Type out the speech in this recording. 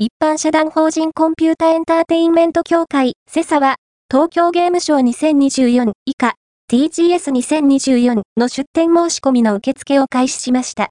一般社団法人コンピュータエンターテインメント協会、セサは、東京ゲームショー2024以下、TGS2024 の出展申し込みの受付を開始しました。